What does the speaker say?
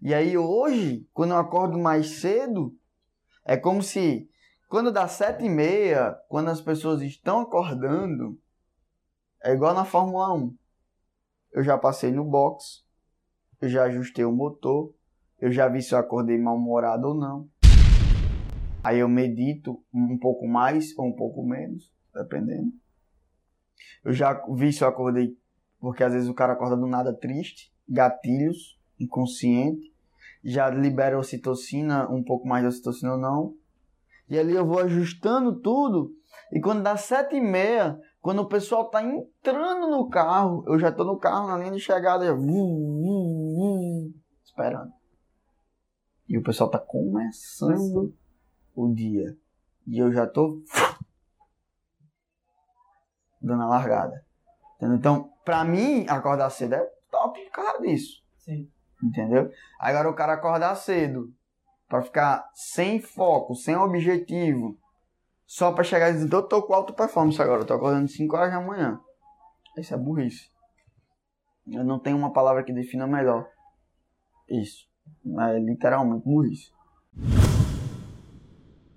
E aí hoje, quando eu acordo mais cedo, é como se quando dá sete e meia, quando as pessoas estão acordando, é igual na Fórmula 1. Eu já passei no box, eu já ajustei o motor, eu já vi se eu acordei mal-humorado ou não. Aí eu medito um pouco mais ou um pouco menos, dependendo. Eu já vi se eu acordei, porque às vezes o cara acorda do nada triste, gatilhos, inconsciente. Já libera ocitocina, um pouco mais de ocitocina ou não. E ali eu vou ajustando tudo. E quando dá sete e meia, quando o pessoal tá entrando no carro, eu já tô no carro na linha de chegada, já, esperando. E o pessoal tá começando o dia. E eu já tô dando a largada. Entendeu? Então, pra mim, acordar cedo é top por causa disso. Sim. Entendeu? Agora o cara acordar cedo pra ficar sem foco, sem objetivo, só pra chegar e dizer, eu tô com alta performance agora, eu tô acordando 5 horas da manhã. Isso é burrice. Eu não tenho uma palavra que defina melhor. Isso. É literalmente burrice.